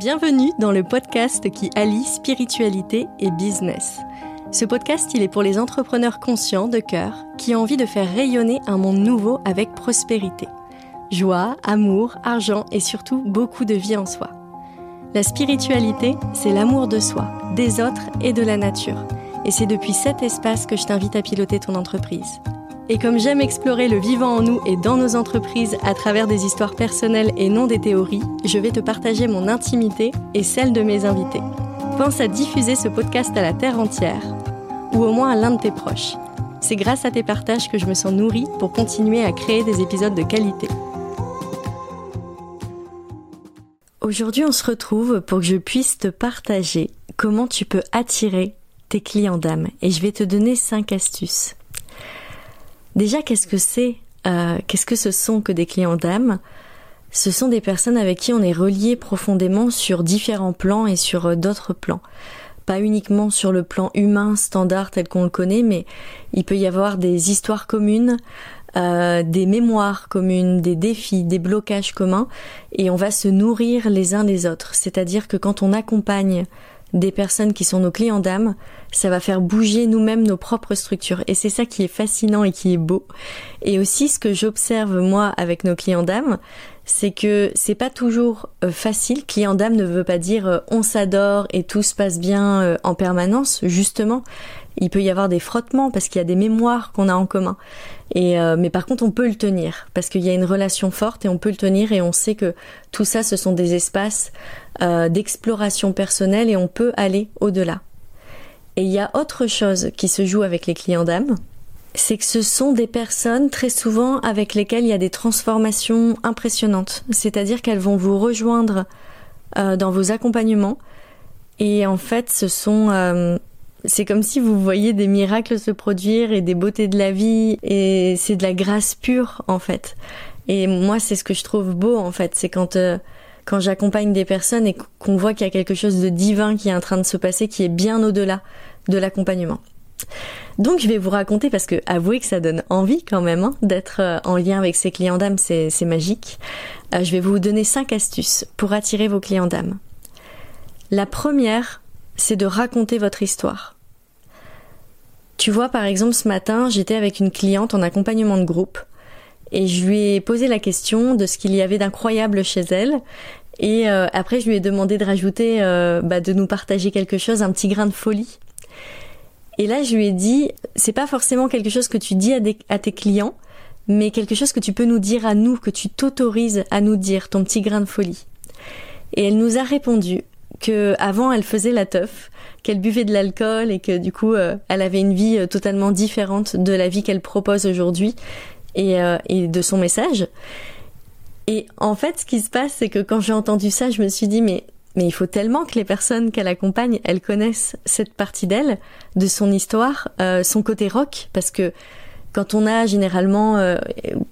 Bienvenue dans le podcast qui allie spiritualité et business. Ce podcast, il est pour les entrepreneurs conscients de cœur qui ont envie de faire rayonner un monde nouveau avec prospérité. Joie, amour, argent et surtout beaucoup de vie en soi. La spiritualité, c'est l'amour de soi, des autres et de la nature. Et c'est depuis cet espace que je t'invite à piloter ton entreprise. Et comme j'aime explorer le vivant en nous et dans nos entreprises à travers des histoires personnelles et non des théories, je vais te partager mon intimité et celle de mes invités. Pense à diffuser ce podcast à la terre entière, ou au moins à l'un de tes proches. C'est grâce à tes partages que je me sens nourrie pour continuer à créer des épisodes de qualité. Aujourd'hui, on se retrouve pour que je puisse te partager comment tu peux attirer tes clients d'âme. Et je vais te donner 5 astuces. Déjà, qu'est-ce que c'est euh, Qu'est-ce que ce sont que des clients d'âme? Ce sont des personnes avec qui on est relié profondément sur différents plans et sur euh, d'autres plans. Pas uniquement sur le plan humain standard tel qu'on le connaît, mais il peut y avoir des histoires communes, euh, des mémoires communes, des défis, des blocages communs, et on va se nourrir les uns des autres. C'est-à-dire que quand on accompagne des personnes qui sont nos clients d'âme, ça va faire bouger nous-mêmes nos propres structures. Et c'est ça qui est fascinant et qui est beau. Et aussi, ce que j'observe moi avec nos clients d'âme, c'est que c'est pas toujours euh, facile. Client d'âme ne veut pas dire euh, on s'adore et tout se passe bien euh, en permanence. Justement, il peut y avoir des frottements parce qu'il y a des mémoires qu'on a en commun. Et mais par contre, on peut le tenir parce qu'il y a une relation forte et on peut le tenir et on sait que tout ça, ce sont des espaces d'exploration personnelle et on peut aller au-delà. Et il y a autre chose qui se joue avec les clients d'âme, c'est que ce sont des personnes très souvent avec lesquelles il y a des transformations impressionnantes. C'est-à-dire qu'elles vont vous rejoindre euh, dans vos accompagnements et en fait ce sont euh, c'est comme si vous voyez des miracles se produire et des beautés de la vie et c'est de la grâce pure en fait. Et moi c'est ce que je trouve beau en fait, c'est quand euh, quand j'accompagne des personnes et qu'on voit qu'il y a quelque chose de divin qui est en train de se passer qui est bien au-delà de l'accompagnement. Donc je vais vous raconter parce que avouez que ça donne envie quand même hein, d'être euh, en lien avec ses clients d'âme, c'est magique. Euh, je vais vous donner cinq astuces pour attirer vos clients d'âme. La première, c'est de raconter votre histoire. Tu vois, par exemple, ce matin, j'étais avec une cliente en accompagnement de groupe et je lui ai posé la question de ce qu'il y avait d'incroyable chez elle et euh, après, je lui ai demandé de rajouter, euh, bah, de nous partager quelque chose, un petit grain de folie. Et là, je lui ai dit, c'est pas forcément quelque chose que tu dis à, à tes clients, mais quelque chose que tu peux nous dire à nous, que tu t'autorises à nous dire, ton petit grain de folie. Et elle nous a répondu que avant elle faisait la teuf, qu'elle buvait de l'alcool et que du coup euh, elle avait une vie totalement différente de la vie qu'elle propose aujourd'hui et, et de son message. Et en fait, ce qui se passe, c'est que quand j'ai entendu ça, je me suis dit, mais, mais il faut tellement que les personnes qu'elle accompagne, elles connaissent cette partie d'elle, de son histoire, euh, son côté rock, parce que quand on a généralement, euh,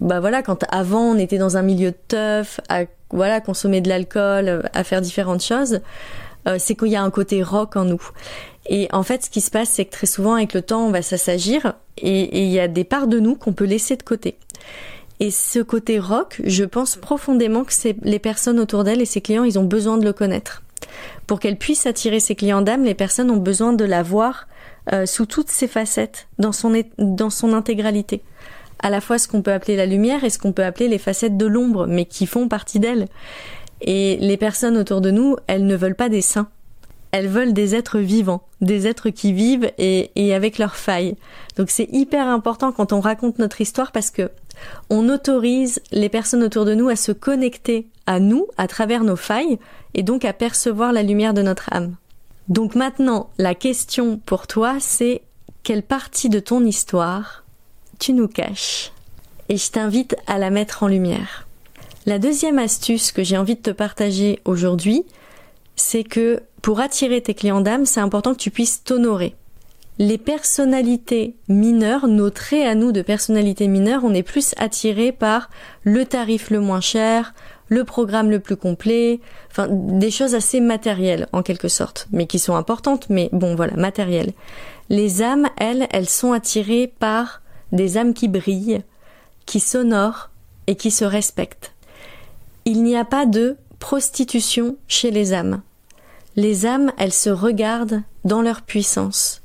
bah voilà, quand avant on était dans un milieu de teuf, à voilà consommer de l'alcool, à faire différentes choses, euh, c'est qu'il y a un côté rock en nous. Et en fait, ce qui se passe, c'est que très souvent, avec le temps, on va s'assagir et il y a des parts de nous qu'on peut laisser de côté. Et ce côté rock, je pense profondément que c'est les personnes autour d'elle et ses clients, ils ont besoin de le connaître. Pour qu'elle puisse attirer ses clients d'âme, les personnes ont besoin de la voir euh, sous toutes ses facettes, dans son, dans son intégralité. À la fois ce qu'on peut appeler la lumière et ce qu'on peut appeler les facettes de l'ombre, mais qui font partie d'elle. Et les personnes autour de nous, elles ne veulent pas des saints elles veulent des êtres vivants, des êtres qui vivent et, et avec leurs failles. Donc c'est hyper important quand on raconte notre histoire parce que on autorise les personnes autour de nous à se connecter à nous à travers nos failles et donc à percevoir la lumière de notre âme. Donc maintenant, la question pour toi, c'est quelle partie de ton histoire tu nous caches Et je t'invite à la mettre en lumière. La deuxième astuce que j'ai envie de te partager aujourd'hui, c'est que pour attirer tes clients d'âme, c'est important que tu puisses t'honorer. Les personnalités mineures, nos traits à nous de personnalités mineures, on est plus attiré par le tarif le moins cher, le programme le plus complet, enfin des choses assez matérielles en quelque sorte, mais qui sont importantes, mais bon voilà, matérielles. Les âmes, elles, elles sont attirées par des âmes qui brillent, qui s'honorent et qui se respectent. Il n'y a pas de prostitution chez les âmes. Les âmes, elles se regardent dans leur puissance.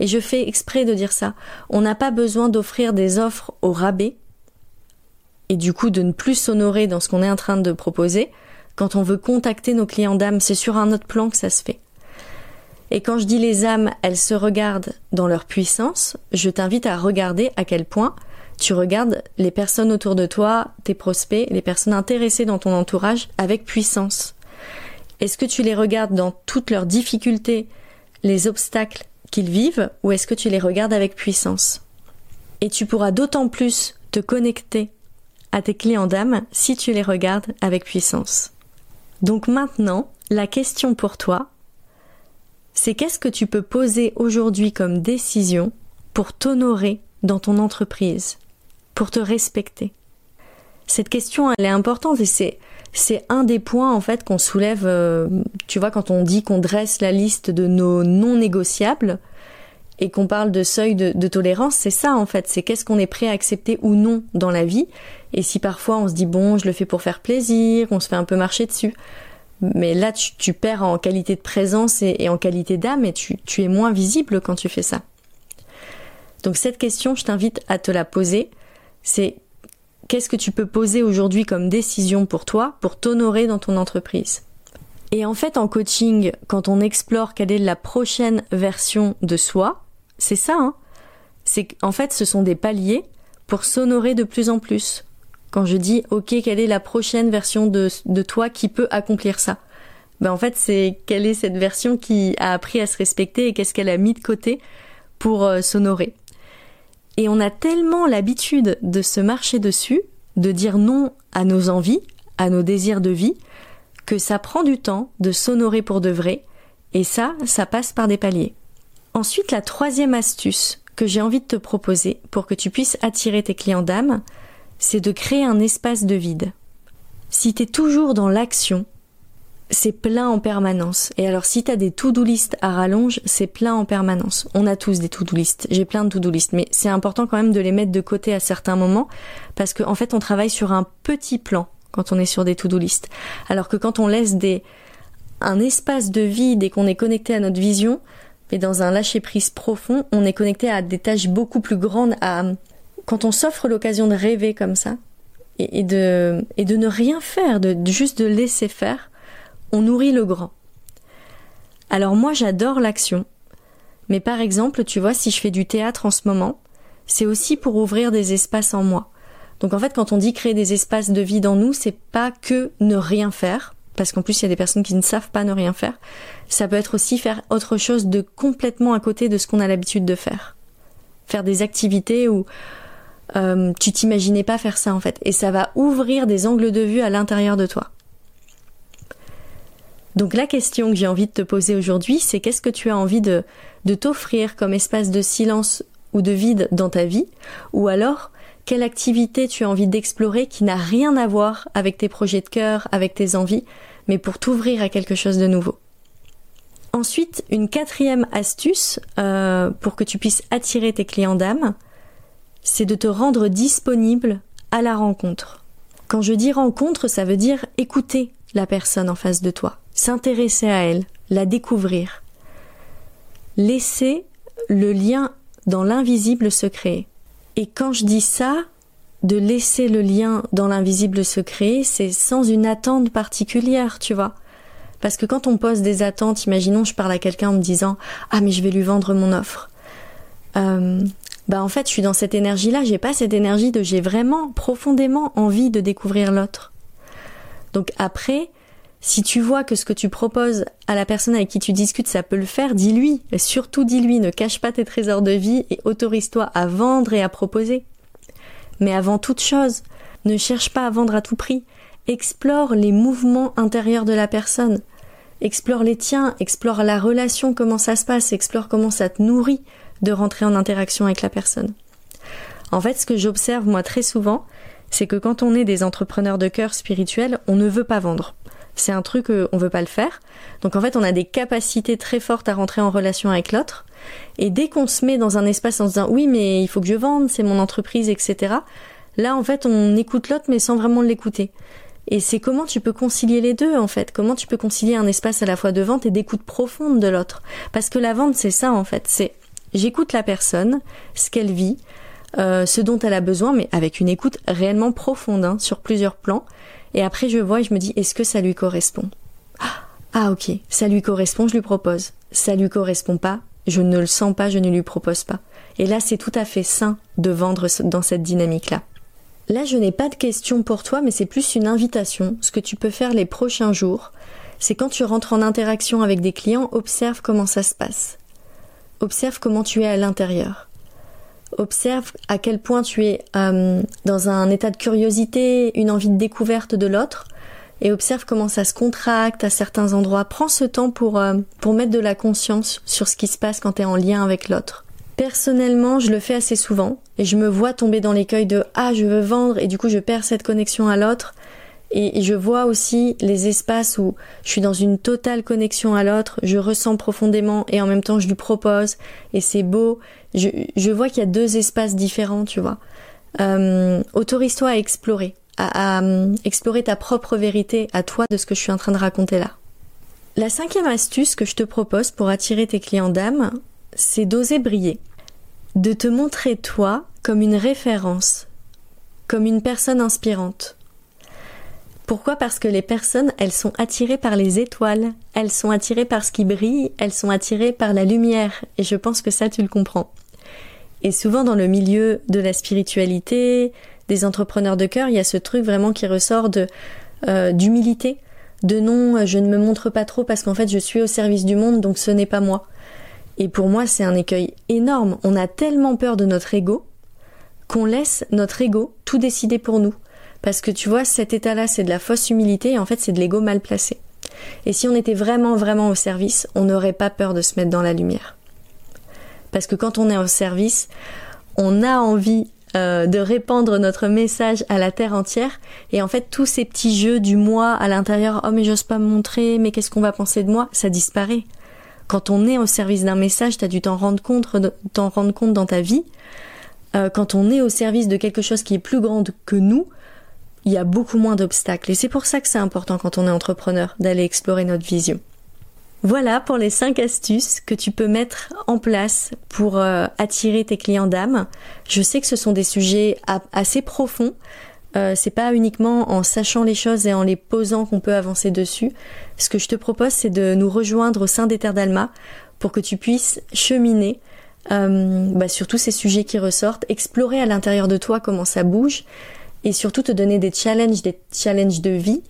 Et je fais exprès de dire ça. On n'a pas besoin d'offrir des offres au rabais et du coup de ne plus s'honorer dans ce qu'on est en train de proposer. Quand on veut contacter nos clients d'âmes, c'est sur un autre plan que ça se fait. Et quand je dis les âmes, elles se regardent dans leur puissance, je t'invite à regarder à quel point tu regardes les personnes autour de toi, tes prospects, les personnes intéressées dans ton entourage avec puissance. Est-ce que tu les regardes dans toutes leurs difficultés, les obstacles qu'ils vivent, ou est-ce que tu les regardes avec puissance? Et tu pourras d'autant plus te connecter à tes clients d'âme si tu les regardes avec puissance. Donc maintenant, la question pour toi, c'est qu'est-ce que tu peux poser aujourd'hui comme décision pour t'honorer dans ton entreprise, pour te respecter? Cette question, elle est importante et c'est c'est un des points en fait qu'on soulève, euh, tu vois, quand on dit qu'on dresse la liste de nos non négociables et qu'on parle de seuil de, de tolérance, c'est ça en fait, c'est qu'est-ce qu'on est prêt à accepter ou non dans la vie. Et si parfois on se dit bon, je le fais pour faire plaisir, on se fait un peu marcher dessus, mais là, tu, perds en qualité de présence et, en qualité d'âme et tu, es moins visible quand tu fais ça. Donc cette question, je t'invite à te la poser. C'est qu'est-ce que tu peux poser aujourd'hui comme décision pour toi pour t'honorer dans ton entreprise? Et en fait, en coaching, quand on explore quelle est la prochaine version de soi, c'est ça. Hein c'est qu'en fait, ce sont des paliers pour s'honorer de plus en plus. Quand je dis OK, quelle est la prochaine version de, de toi qui peut accomplir ça? Ben en fait c'est quelle est cette version qui a appris à se respecter et qu'est-ce qu'elle a mis de côté pour euh, s'honorer. Et on a tellement l'habitude de se marcher dessus, de dire non à nos envies, à nos désirs de vie, que ça prend du temps de s'honorer pour de vrai, et ça, ça passe par des paliers. Ensuite, la troisième astuce que j'ai envie de te proposer pour que tu puisses attirer tes clients d'âme, c'est de créer un espace de vide. Si tu es toujours dans l'action, c'est plein en permanence. Et alors si tu as des to-do list à rallonge, c'est plein en permanence. On a tous des to-do list. J'ai plein de to-do list, mais c'est important quand même de les mettre de côté à certains moments parce qu'en en fait on travaille sur un petit plan quand on est sur des to-do list. Alors que quand on laisse des un espace de vide et qu'on est connecté à notre vision, mais dans un lâcher prise profond, on est connecté à des tâches beaucoup plus grandes à quand on s'offre l'occasion de rêver comme ça et, de, ne rien faire, de, juste de laisser faire, on nourrit le grand. Alors moi j'adore l'action, mais par exemple, tu vois, si je fais du théâtre en ce moment, c'est aussi pour ouvrir des espaces en moi. Donc en fait, quand on dit créer des espaces de vide en nous, c'est pas que ne rien faire, parce qu'en plus il y a des personnes qui ne savent pas ne rien faire. Ça peut être aussi faire autre chose de complètement à côté de ce qu'on a l'habitude de faire. Faire des activités où euh, tu t'imaginais pas faire ça en fait. Et ça va ouvrir des angles de vue à l'intérieur de toi. Donc la question que j'ai envie de te poser aujourd'hui, c'est qu'est-ce que tu as envie de, de t'offrir comme espace de silence ou de vide dans ta vie? Ou alors, quelle activité tu as envie d'explorer qui n'a rien à voir avec tes projets de cœur, avec tes envies, mais pour t'ouvrir à quelque chose de nouveau? Ensuite, une quatrième astuce euh, pour que tu puisses attirer tes clients d'âme, c'est de te rendre disponible à la rencontre. Quand je dis rencontre, ça veut dire écouter la personne en face de toi, s'intéresser à elle, la découvrir. Laisser le lien dans l'invisible se créer. Et quand je dis ça, de laisser le lien dans l'invisible se créer, c'est sans une attente particulière, tu vois. Parce que quand on pose des attentes, imaginons je parle à quelqu'un en me disant Ah mais je vais lui vendre mon offre. Euh, bah en fait je suis dans cette énergie là, j'ai pas cette énergie de j'ai vraiment profondément envie de découvrir l'autre. Donc après, si tu vois que ce que tu proposes à la personne avec qui tu discutes, ça peut le faire, dis-lui. Et surtout dis-lui, ne cache pas tes trésors de vie et autorise-toi à vendre et à proposer. Mais avant toute chose, ne cherche pas à vendre à tout prix. Explore les mouvements intérieurs de la personne. Explore les tiens, explore la relation, comment ça se passe, explore comment ça te nourrit, de rentrer en interaction avec la personne. En fait, ce que j'observe moi très souvent, c'est que quand on est des entrepreneurs de cœur spirituels, on ne veut pas vendre. C'est un truc on veut pas le faire. Donc en fait, on a des capacités très fortes à rentrer en relation avec l'autre. Et dès qu'on se met dans un espace en se disant oui, mais il faut que je vende, c'est mon entreprise, etc. Là, en fait, on écoute l'autre, mais sans vraiment l'écouter. Et c'est comment tu peux concilier les deux en fait, comment tu peux concilier un espace à la fois de vente et d'écoute profonde de l'autre. Parce que la vente c'est ça en fait, c'est j'écoute la personne, ce qu'elle vit, euh, ce dont elle a besoin, mais avec une écoute réellement profonde hein, sur plusieurs plans. Et après je vois et je me dis est-ce que ça lui correspond? Ah ok, ça lui correspond, je lui propose. Ça lui correspond pas, je ne le sens pas, je ne lui propose pas. Et là c'est tout à fait sain de vendre dans cette dynamique-là. Là, je n'ai pas de questions pour toi, mais c'est plus une invitation. Ce que tu peux faire les prochains jours, c'est quand tu rentres en interaction avec des clients, observe comment ça se passe. Observe comment tu es à l'intérieur. Observe à quel point tu es euh, dans un état de curiosité, une envie de découverte de l'autre, et observe comment ça se contracte à certains endroits. Prends ce temps pour, euh, pour mettre de la conscience sur ce qui se passe quand tu es en lien avec l'autre. Personnellement, je le fais assez souvent et je me vois tomber dans l'écueil de ah je veux vendre et du coup je perds cette connexion à l'autre et, je vois aussi les espaces où je suis dans une totale connexion à l'autre, je ressens profondément et en même temps je lui propose et c'est beau. Je, je vois qu'il y a deux espaces différents, tu vois. Euh, Autorise-toi à explorer, à, à explorer ta propre vérité à toi de ce que je suis en train de raconter là. La cinquième astuce que je te propose pour attirer tes clients d'âme, c'est d'oser briller de te montrer toi comme une référence, comme une personne inspirante. Pourquoi? Parce que les personnes, elles sont attirées par les étoiles, elles sont attirées par ce qui brille, elles sont attirées par la lumière, et je pense que ça tu le comprends. Et souvent dans le milieu de la spiritualité, des entrepreneurs de cœur, il y a ce truc vraiment qui ressort de euh, d'humilité, de non, je ne me montre pas trop parce qu'en fait je suis au service du monde, donc ce n'est pas moi. Et pour moi, c'est un écueil énorme. On a tellement peur de notre ego qu'on laisse notre ego tout décider pour nous. Parce que tu vois, cet état-là, c'est de la fausse humilité et en fait, c'est de l'ego mal placé. Et si on était vraiment, vraiment au service, on n'aurait pas peur de se mettre dans la lumière. Parce que quand on est au service, on a envie euh, de répandre notre message à la terre entière. Et en fait, tous ces petits jeux du moi à l'intérieur, oh mais j'ose pas me montrer, mais qu'est-ce qu'on va penser de moi, ça disparaît. Quand on est au service d'un message, tu as dû t'en rendre compte, t'en rendre compte dans ta vie. Euh, quand on est au service de quelque chose qui est plus grand que nous, il y a beaucoup moins d'obstacles. Et c'est pour ça que c'est important quand on est entrepreneur d'aller explorer notre vision. Voilà pour les cinq astuces que tu peux mettre en place pour euh, attirer tes clients d'âme. Je sais que ce sont des sujets assez profonds. Euh, c'est pas uniquement en sachant les choses et en les posant qu'on peut avancer dessus. Ce que je te propose, c'est de nous rejoindre au sein des Terres d'Alma pour que tu puisses cheminer euh, bah, sur tous ces sujets qui ressortent, explorer à l'intérieur de toi comment ça bouge et surtout te donner des challenges, des challenges de vie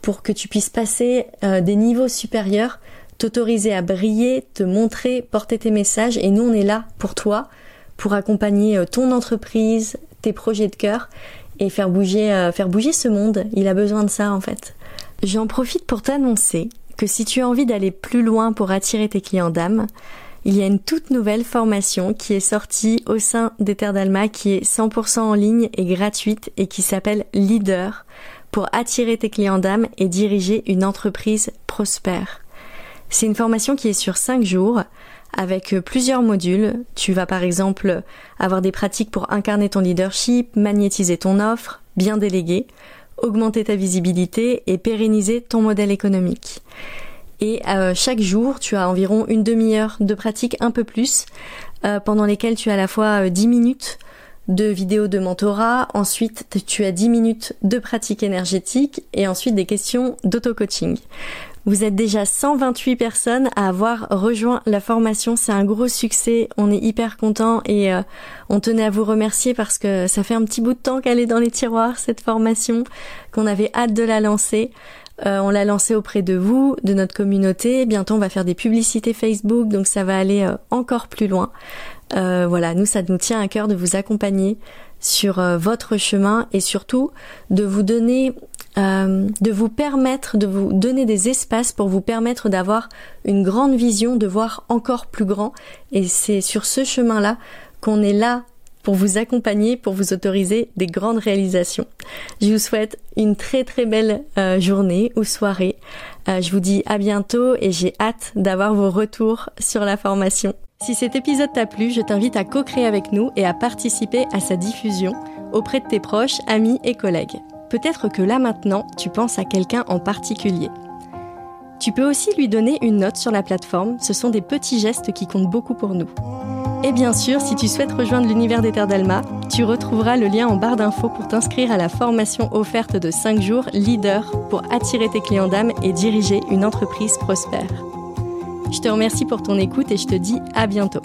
pour que tu puisses passer euh, des niveaux supérieurs, t'autoriser à briller, te montrer, porter tes messages et nous on est là pour toi, pour accompagner ton entreprise, tes projets de cœur et faire bouger, euh, faire bouger ce monde. Il a besoin de ça en fait. J'en profite pour t'annoncer que si tu as envie d'aller plus loin pour attirer tes clients d'âme, il y a une toute nouvelle formation qui est sortie au sein des Terres d'Alma qui est 100% en ligne et gratuite et qui s'appelle Leader pour attirer tes clients d'âme et diriger une entreprise prospère. C'est une formation qui est sur 5 jours avec plusieurs modules. Tu vas par exemple avoir des pratiques pour incarner ton leadership, magnétiser ton offre, bien déléguer, augmenter ta visibilité et pérenniser ton modèle économique. Et euh, chaque jour, tu as environ une demi-heure de pratique, un peu plus, euh, pendant lesquelles tu as à la fois 10 euh, minutes de vidéos de mentorat, ensuite tu as 10 minutes de pratique énergétique et ensuite des questions d'auto-coaching. Vous êtes déjà 128 personnes à avoir rejoint la formation. C'est un gros succès. On est hyper content et on tenait à vous remercier parce que ça fait un petit bout de temps qu'elle est dans les tiroirs, cette formation, qu'on avait hâte de la lancer. Euh, on l'a lancée auprès de vous, de notre communauté. Bientôt, on va faire des publicités Facebook, donc ça va aller euh, encore plus loin. voilà, nous, ça nous tient à cœur de vous accompagner sur votre chemin et surtout de vous donner euh, de vous permettre, de vous donner des espaces pour vous permettre d'avoir une grande vision, de voir encore plus grand. Et c'est sur ce chemin-là qu'on est là pour vous accompagner, pour vous autoriser des grandes réalisations. Je vous souhaite une très très belle euh, journée ou soirée. Euh, je vous dis à bientôt et j'ai hâte d'avoir vos retours sur la formation. Si cet épisode t'a plu, je t'invite à co-créer avec nous et à participer à sa diffusion auprès de tes proches, amis et collègues. peut-être que là maintenant, tu penses à quelqu'un en particulier. Tu peux aussi lui donner une note sur la plateforme, ce sont des petits gestes qui comptent beaucoup pour nous. Et bien sûr, si tu souhaites rejoindre l'univers des Terres d'Alma, tu retrouveras le lien en barre d'infos pour t'inscrire à la formation offerte de 5 jours Leader pour attirer tes clients d'âme et diriger une entreprise prospère. Je te remercie pour ton écoute et je te dis à bientôt.